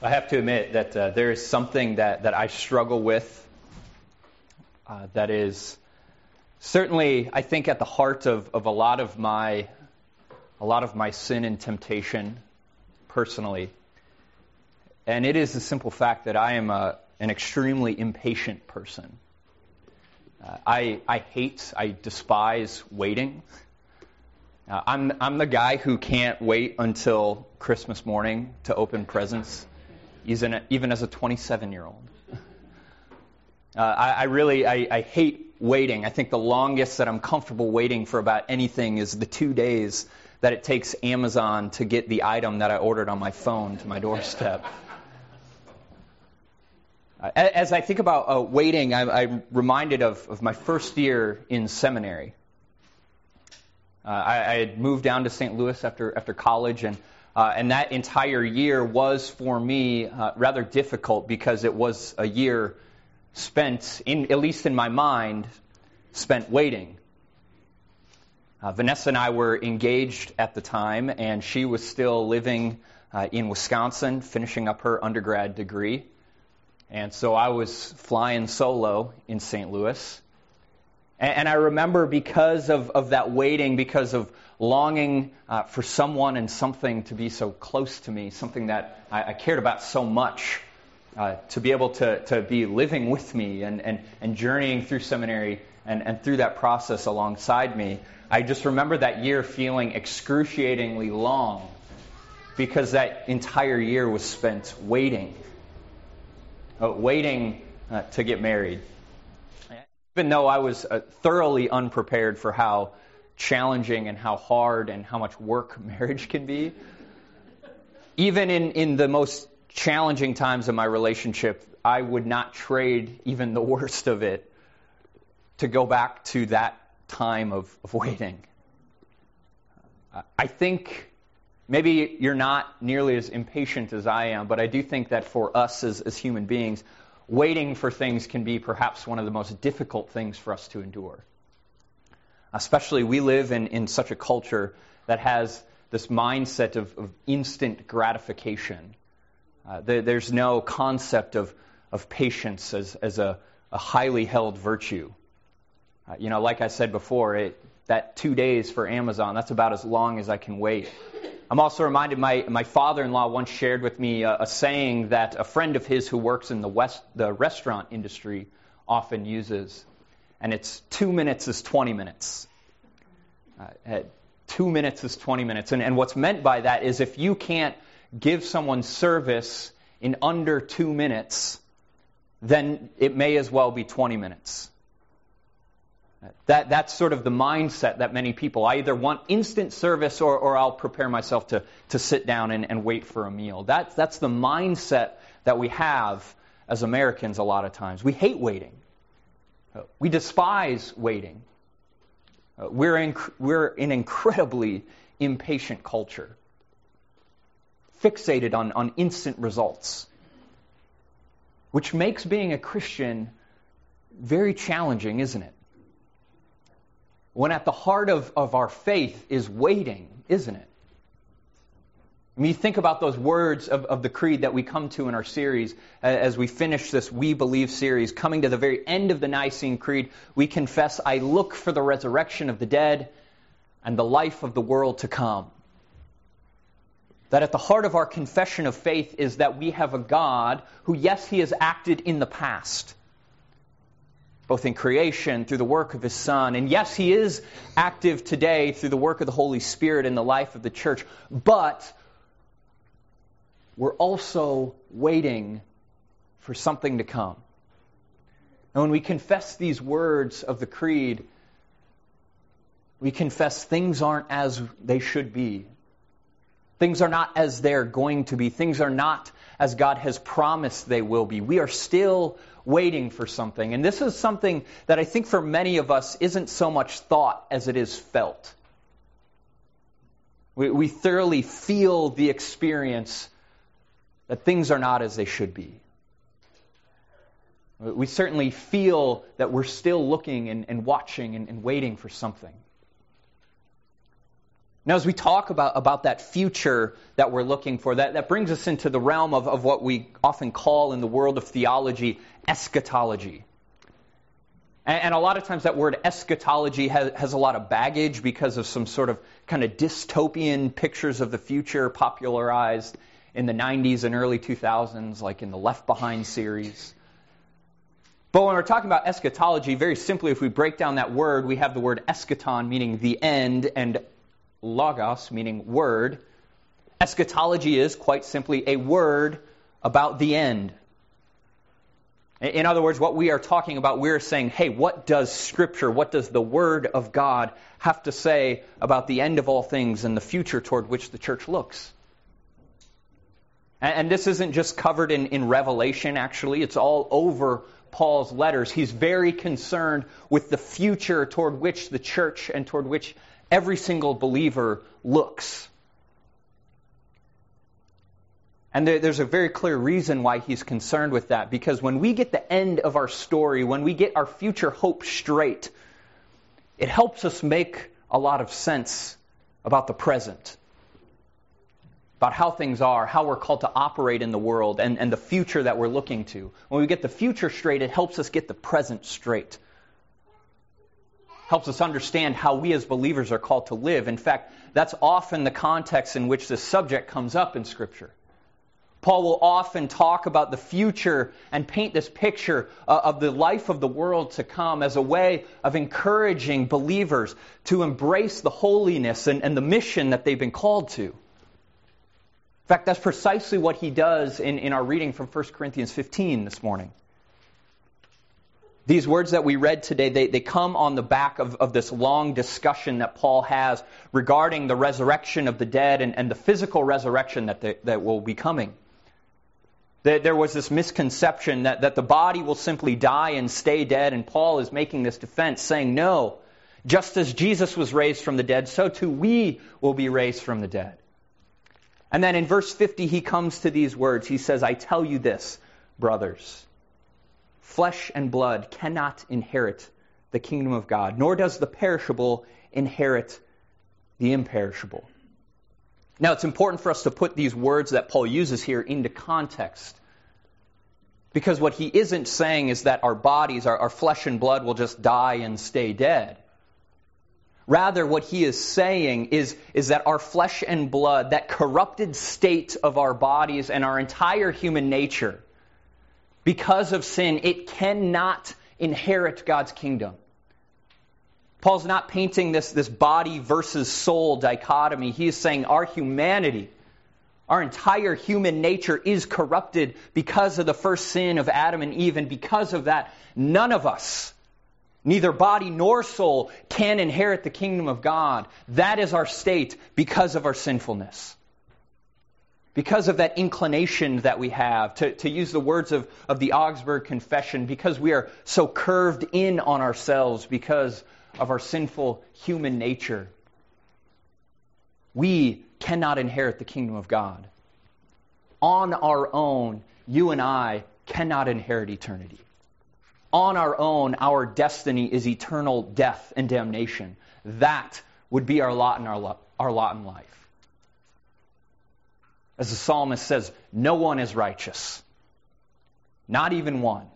I have to admit that uh, there is something that, that I struggle with uh, that is certainly, I think, at the heart of, of a lot of my a lot of my sin and temptation personally. And it is the simple fact that I am a, an extremely impatient person. Uh, I, I hate, I despise waiting. Uh, I'm, I'm the guy who can't wait until Christmas morning to open presents even, even as a 27 year old. Uh, I, I, really I, I hate waiting. I think the longest that I'm comfortable waiting for about anything is the two days that it takes Amazon to get the item that I ordered on my phone to my doorstep. Uh, as I think about uh, waiting, I'm, I'm reminded of, of, my first year in seminary. Uh, I, I, had moved down to St. Louis after, after college, and uh, and that entire year was for me uh, rather difficult because it was a year spent, in, at least in my mind, spent waiting. Uh, Vanessa and I were engaged at the time, and she was still living uh, in Wisconsin, finishing up her undergrad degree. And so I was flying solo in St. Louis. And, and I remember because of, of that waiting, because of longing uh, for someone and something to be so close to me, something that I, I cared about so much, uh, to be able to, to be living with me and, and, and journeying through seminary and, and through that process alongside me. I just remember that year feeling excruciatingly long because that entire year was spent waiting, uh, waiting uh, to get married. Even though I was uh, thoroughly unprepared for how challenging and how hard and how much work marriage can be. Even in, in the most challenging times of my relationship, I would not trade even the worst of it to go back to that time of, of waiting. I think maybe you're not nearly as impatient as I am, but I do think that for us as, as human beings, waiting for things can be perhaps one of the most difficult things for us to endure. Especially, we live in, in such a culture that has this mindset of, of instant gratification. Uh, there, there's no concept of, of patience as, as a, a highly held virtue. Uh, you know, like I said before, it, that two days for Amazon, that's about as long as I can wait. I'm also reminded my, my father in law once shared with me a, a, saying that a friend of his who works in the, West, the restaurant industry often uses and it's two minutes is 20 minutes. Uh, two minutes is 20 minutes. And, and what's meant by that is if you can't give someone service in under two minutes, then it may as well be 20 minutes. That, that's sort of the mindset that many people, I either want instant service or, or I'll prepare myself to, to sit down and, and wait for a meal. That, that's the mindset that we have as Americans a lot of times. We hate waiting. We despise waiting. Uh, we're, in, we're an incredibly impatient culture, fixated on, on instant results, which makes being a Christian very challenging, isn't it? When at the heart of, of our faith is waiting, isn't it? Mean, you think about those words of, of the creed that we come to in our series as we finish this We Believe series. Coming to the very end of the Nicene Creed, we confess, I look for the resurrection of the dead and the life of the world to come. That at the heart of our confession of faith is that we have a God who, yes, he has acted in the past, both in creation, through the work of his Son, and yes, he is active today through the work of the Holy Spirit in the life of the church, but we're also waiting for something to come. And when we confess these words of the Creed, we confess things aren't as they should be. Things are not as they're going to be. Things are not as God has promised they will be. We are still waiting for something. And this is something that I think for many of us isn't so much thought as it is felt. We, we thoroughly feel the experience that things are not as they should be. We certainly feel that we're still looking and, and watching and, and waiting for something. Now, as we talk about, about that future that we're looking for, that, that brings us into the realm of, of what we often call in the world of theology eschatology. And, and a lot of times that word eschatology has, has a lot of baggage because of some sort of kind of dystopian pictures of the future popularized in the 90s and early 2000s, like in the Left Behind series. But when we're talking about eschatology, very simply, if we break down that word, we have the word eschaton, meaning the end, and logos, meaning word. Eschatology is quite simply a word about the end. In other words, what we are talking about, we're saying, hey, what does Scripture, what does the Word of God have to say about the end of all things and the future toward which the church looks? And, this isn't just covered in, in Revelation, actually, it's all over Paul's letters. He's very concerned with the future toward which the church and toward which every single believer looks. And there's a very clear reason why he's concerned with that. Because when we get the end of our story, when we get our future hope straight, it helps us make a lot of sense about the present, about how things are, how we're called to operate in the world, and, and the future that we're looking to. When we get the future straight, it helps us get the present straight helps us understand how we as believers are called to live. In fact, that's often the context in which this subject comes up in Scripture. Paul will often talk about the future and paint this picture uh, of the life of the world to come as a way of encouraging believers to embrace the holiness and, and the mission that they've been called to. In fact, that's precisely what he does in, in our reading from 1 Corinthians 15 this morning. These words that we read today, they, they come on the back of, of this long discussion that Paul has regarding the resurrection of the dead and, and the physical resurrection that, they, that will be coming. There was this misconception that, that the body will simply die and stay dead, and Paul is making this defense, saying, No, just as Jesus was raised from the dead, so too we will be raised from the dead. And then in verse 50, he comes to these words. He says, I tell you this, brothers flesh and blood cannot inherit the kingdom of God, nor does the perishable inherit the imperishable. Now, it's important for us to put these words that Paul uses here into context. Because what he isn't saying is that our bodies, our, our, flesh and blood, will just die and stay dead. Rather, what he is saying is, is that our flesh and blood, that corrupted state of our bodies and our entire human nature, because of sin, it cannot inherit God's kingdom. Paul's not painting this, this body versus soul dichotomy. He is saying our humanity, our entire human nature is corrupted because of the first sin of Adam and Eve, and because of that, none of us, neither body nor soul, can inherit the kingdom of God. That is our state because of our sinfulness because of that inclination that we have, to, to use the words of, of the Augsburg Confession, because we are so curved in on ourselves because of our sinful human nature, we cannot inherit the kingdom of God. On our own, you and I cannot inherit eternity. On our own, our destiny is eternal death and damnation. That would be our lot in, our, our lot in life. As the psalmist says, no one is righteous, not even one.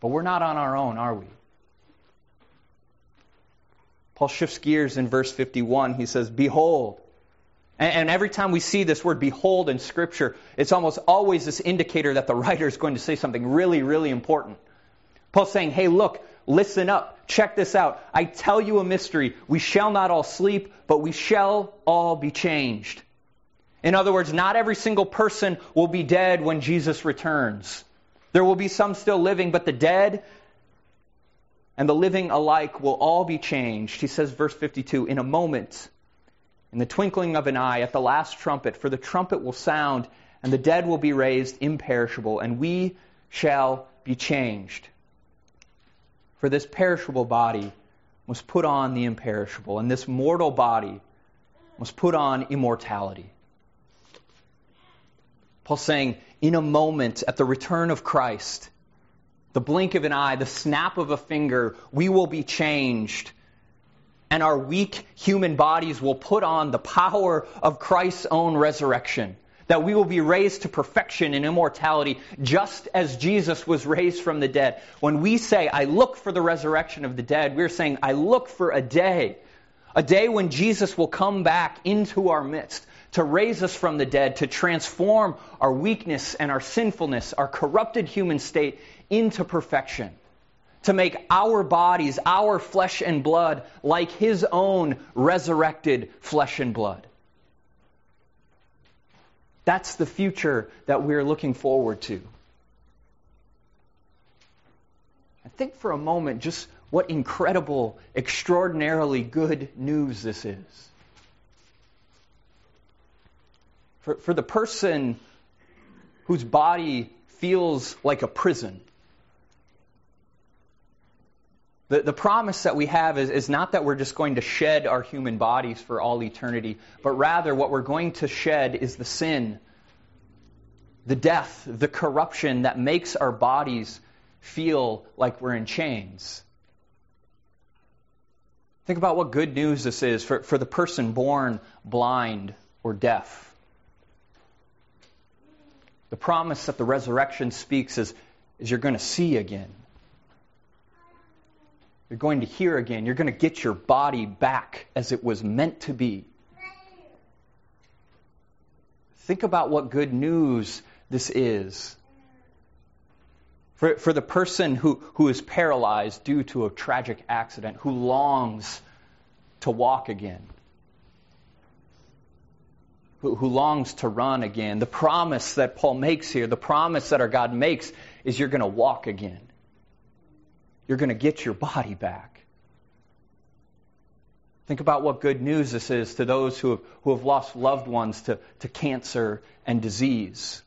But we're not on our own, are we? Paul shifts gears in verse 51. He says, Behold. And, every time we see this word behold in Scripture, it's almost always this indicator that the writer is going to say something really, really important. Paul's saying, Hey, look, Listen up. Check this out. I tell you a mystery. We shall not all sleep, but we shall all be changed. In other words, not every single person will be dead when Jesus returns. There will be some still living, but the dead and the living alike will all be changed. He says, verse 52, in a moment, in the twinkling of an eye, at the last trumpet, for the trumpet will sound, and the dead will be raised imperishable, and we shall be changed. For this perishable body must put on the imperishable, and this mortal body must put on immortality. Paul's saying, in a moment, at the return of Christ, the blink of an eye, the snap of a finger, we will be changed. and our weak human bodies will put on the power of Christ's own resurrection. That we will be raised to perfection and immortality just as Jesus was raised from the dead. When we say, I look for the resurrection of the dead, we're saying, I look for a day. A day when Jesus will come back into our midst to raise us from the dead, to transform our weakness and our sinfulness, our corrupted human state into perfection to make our bodies, our flesh and blood, like his own resurrected flesh and blood. That's the future that we're looking forward to. I think for a moment just what incredible, extraordinarily good news this is. For, for the person whose body feels like a prison, the, the promise that we have is, is not that we're just going to shed our human bodies for all eternity, but rather what we're going to shed is the sin, the death, the corruption that makes our bodies feel like we're in chains. Think about what good news this is for, for the person born blind or deaf. The promise that the resurrection speaks is, is you're going to see again. You're going to hear again. You're going to get your body back as it was meant to be. Think about what good news this is. For, for the person who, who is paralyzed due to a tragic accident, who longs to walk again, who, who longs to run again, the promise that Paul makes here, the promise that our God makes, is you're going to walk again you're going to get your body back. Think about what good news this is to those who have, who have lost loved ones to, to cancer and disease.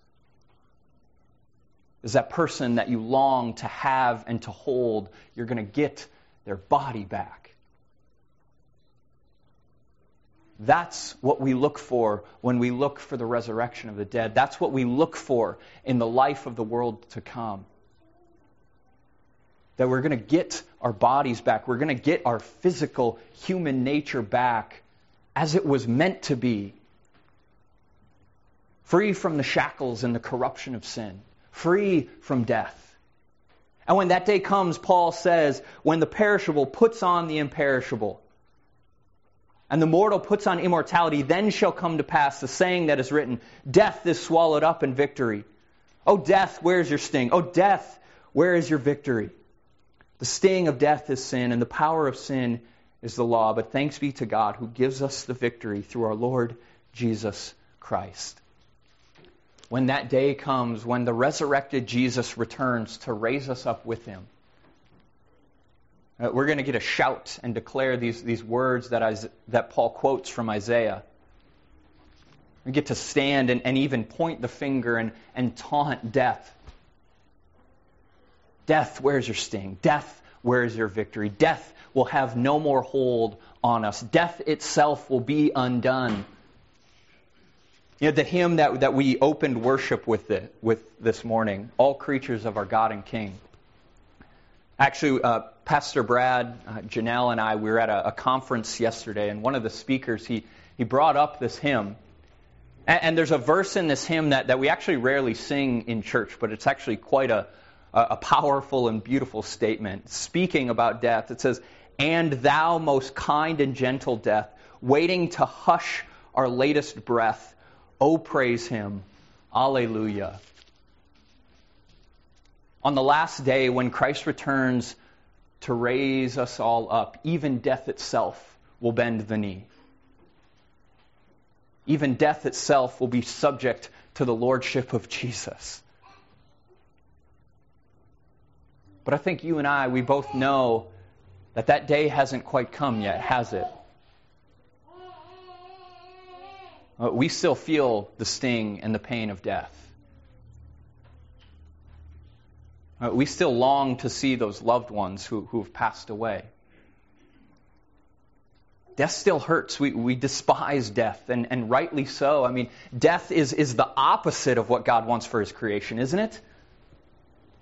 Is that person that you long to have and to hold, you're going to get their body back. That's what we look for when we look for the resurrection of the dead. That's what we look for in the life of the world to come that we're going to get our bodies back. We're going to get our physical human nature back as it was meant to be. Free from the shackles and the corruption of sin, free from death. And when that day comes, Paul says, when the perishable puts on the imperishable, and the mortal puts on immortality, then shall come to pass the saying that is written Death is swallowed up in victory. O death, where is your sting? O death, where is your victory? The sting of death is sin, and the power of sin is the law. But thanks be to God who gives us the victory through our Lord Jesus Christ. When that day comes, when the resurrected Jesus returns to raise us up with him, uh, we're going to get a shout and declare these, these words that, I, that Paul quotes from Isaiah. We get to stand and, and even point the finger and, and taunt death Death, where's your sting? Death, where is your victory? Death will have no more hold on us. Death itself will be undone. You know, the hymn that, that we opened worship with, it, with this morning, All Creatures of Our God and King. Actually, uh, Pastor Brad, uh, Janelle, and I, we were at a, a, conference yesterday, and one of the speakers, he, he brought up this hymn. And, and there's a verse in this hymn that, that we actually rarely sing in church, but it's actually quite a, a powerful and beautiful statement speaking about death. It says, And thou, most kind and gentle death, waiting to hush our latest breath, oh, praise him. Alleluia. On the last day, when Christ returns to raise us all up, even death itself will bend the knee. Even death itself will be subject to the lordship of Jesus. But I think you and I, we both know that that day hasn't quite come yet, has it? Uh, we still feel the sting and the pain of death. Uh, we still long to see those loved ones who, who have passed away. Death still hurts. We, we despise death, and, and rightly so. I mean, death is, is the opposite of what God wants for his creation, isn't it?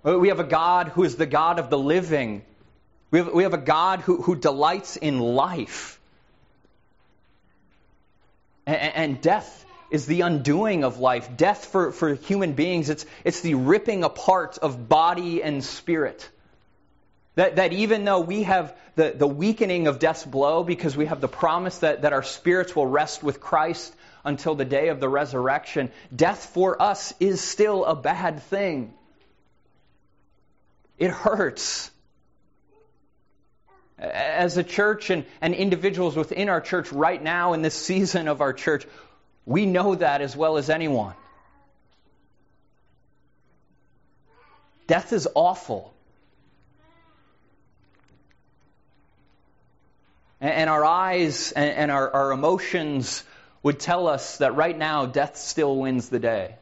Uh, we have a God who is the God of the living, We have, we have a God who, who delights in life. And, and death is the undoing of life. Death for, for human beings, it's, it's the ripping apart of body and spirit. That, that even though we have the, the weakening of death's blow because we have the promise that, that our spirits will rest with Christ until the day of the resurrection, death for us is still a bad thing. It hurts. As a church and, and individuals within our church right now in this season of our church, we know that as well as anyone. Death is awful. And our eyes and our, our emotions would tell us that right now death still wins the day.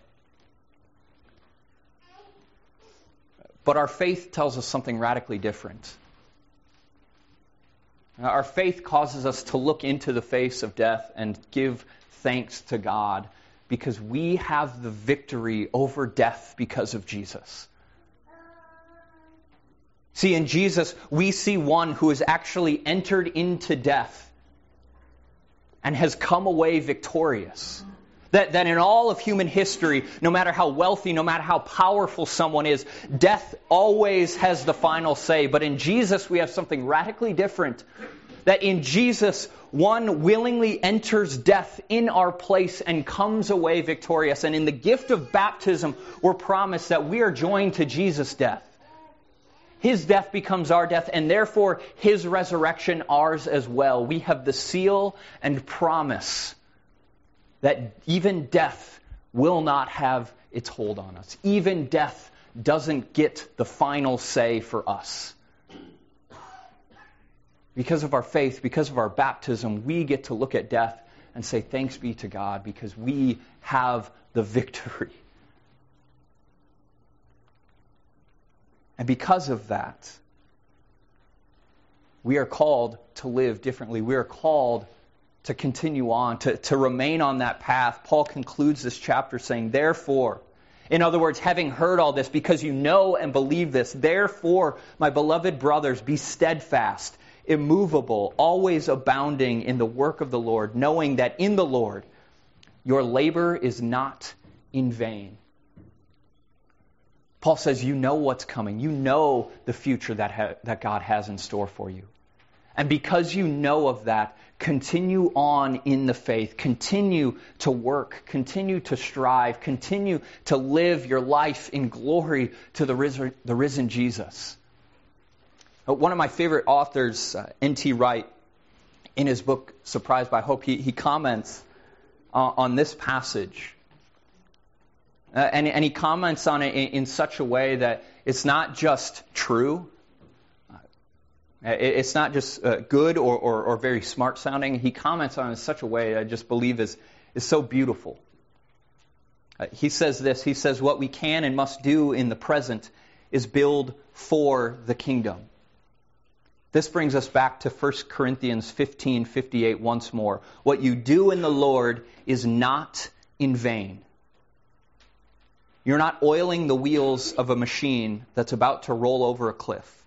But our faith tells us something radically different. Our faith causes us to look into the face of death and give thanks to God because we have the victory over death because of Jesus. See, in Jesus, we see one who has actually entered into death and has come away victorious. That, that in all of human history, no matter how wealthy, no matter how powerful someone is, death always has the final say. But in Jesus, we have something radically different. That in Jesus, one willingly enters death in our place and comes away victorious. And in the gift of baptism, we're promised that we are joined to Jesus' death. His death becomes our death, and therefore his resurrection ours as well. We have the seal and promise that even death will not have its hold on us. Even death doesn't get the final say for us. Because of our faith, because of our baptism, we get to look at death and say, Thanks be to God, because we have the victory. And because of that, we are called to live differently. We are called to continue on, to, to remain on that path. Paul concludes this chapter saying, Therefore, in other words, having heard all this, because you know and believe this, therefore, my beloved brothers, be steadfast, immovable, always abounding in the work of the Lord, knowing that in the Lord your labor is not in vain. Paul says, You know what's coming. You know the future that, ha- that God has in store for you. And because you know of that, continue on in the faith. Continue to work. Continue to strive. Continue to live your life in glory to the risen, the risen Jesus. Uh, one of my favorite authors, uh, N.T. Wright, in his book Surprised by Hope, he, he comments uh, on this passage. Uh, and, and, he comments on it in, in, such a way that it's not just true, it's not just uh, good or, or, or, very smart sounding. He comments on it in such a way I just believe is, is so beautiful. Uh, he says this He says, What we can and must do in the present is build for the kingdom. This brings us back to 1 Corinthians 15 58 once more. What you do in the Lord is not in vain. You're not oiling the wheels of a machine that's about to roll over a cliff.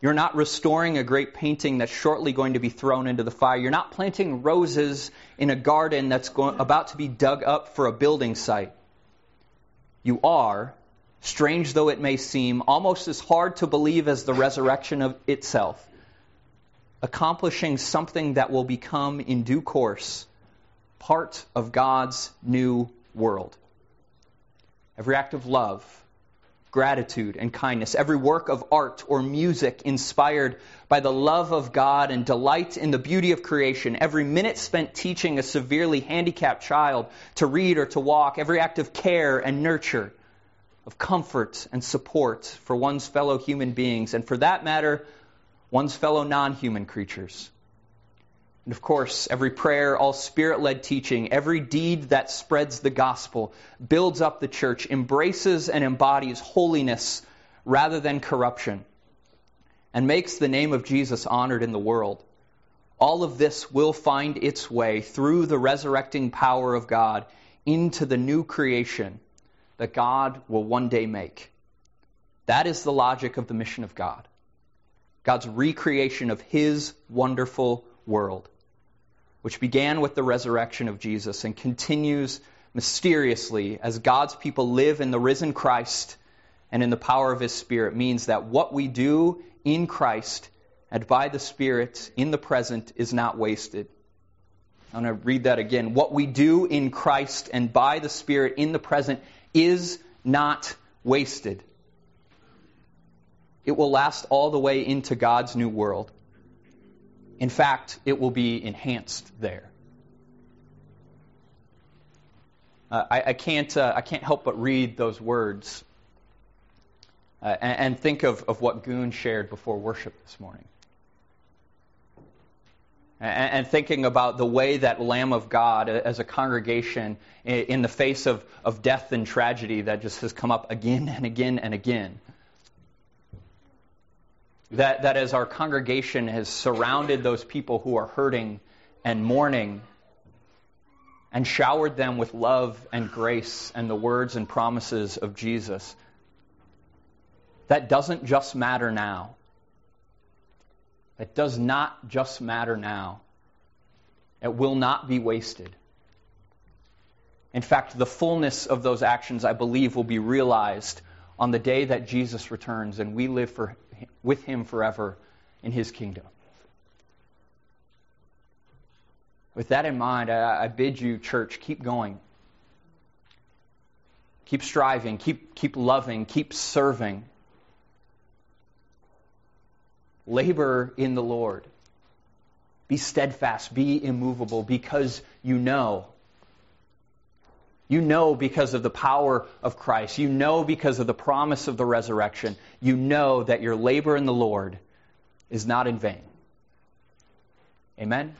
You're not restoring a great painting that's shortly going to be thrown into the fire. You're not planting roses in a garden that's about to be dug up for a building site. You are, strange though it may seem, almost as hard to believe as the resurrection of itself, accomplishing something that will become, in due course, part of God's new world every act of love, gratitude, and kindness, every work of art or music inspired by the love of God and delight in the beauty of creation, every minute spent teaching a severely handicapped child to read or to walk, every act of care and nurture, of comfort and support for one's fellow human beings, and for that matter, one's fellow non human creatures. And of course, every prayer, all spirit led teaching, every deed that spreads the gospel, builds up the church, embraces and embodies holiness rather than corruption, and makes the name of Jesus honored in the world. All of this will find its way through the resurrecting power of God into the new creation that God will one day make. That is the logic of the mission of God. God's recreation of His wonderful world, which began with the resurrection of Jesus and continues mysteriously as God's people live in the risen Christ and in the power of His Spirit, means that what we do in Christ and by the Spirit in the present is not wasted. I'm going to read that again. What we do in Christ and by the Spirit in the present is not wasted. It will last all the way into God's new world. In fact, it will be enhanced there. Uh, I, I, can't, uh, I can't help but read those words uh, and, and, think of, of what Goon shared before worship this morning. And, and, thinking about the way that Lamb of God, uh, as a congregation, in, in the face of, of death and tragedy that just has come up again and again and again, that, that as our congregation has surrounded those people who are hurting and mourning and showered them with love and grace and the words and promises of Jesus, that doesn't just matter now. It does not just matter now. It will not be wasted. In fact, the fullness of those actions, I believe, will be realized on the day that Jesus returns and we live for with him forever in his kingdom. With that in mind, I, I bid you, church, keep going. Keep striving, keep, keep loving, keep serving. Labor in the Lord. Be steadfast, be immovable, because you know you know because of the power of Christ. You know because of the promise of the resurrection. You know that your labor in the Lord is not in vain. Amen?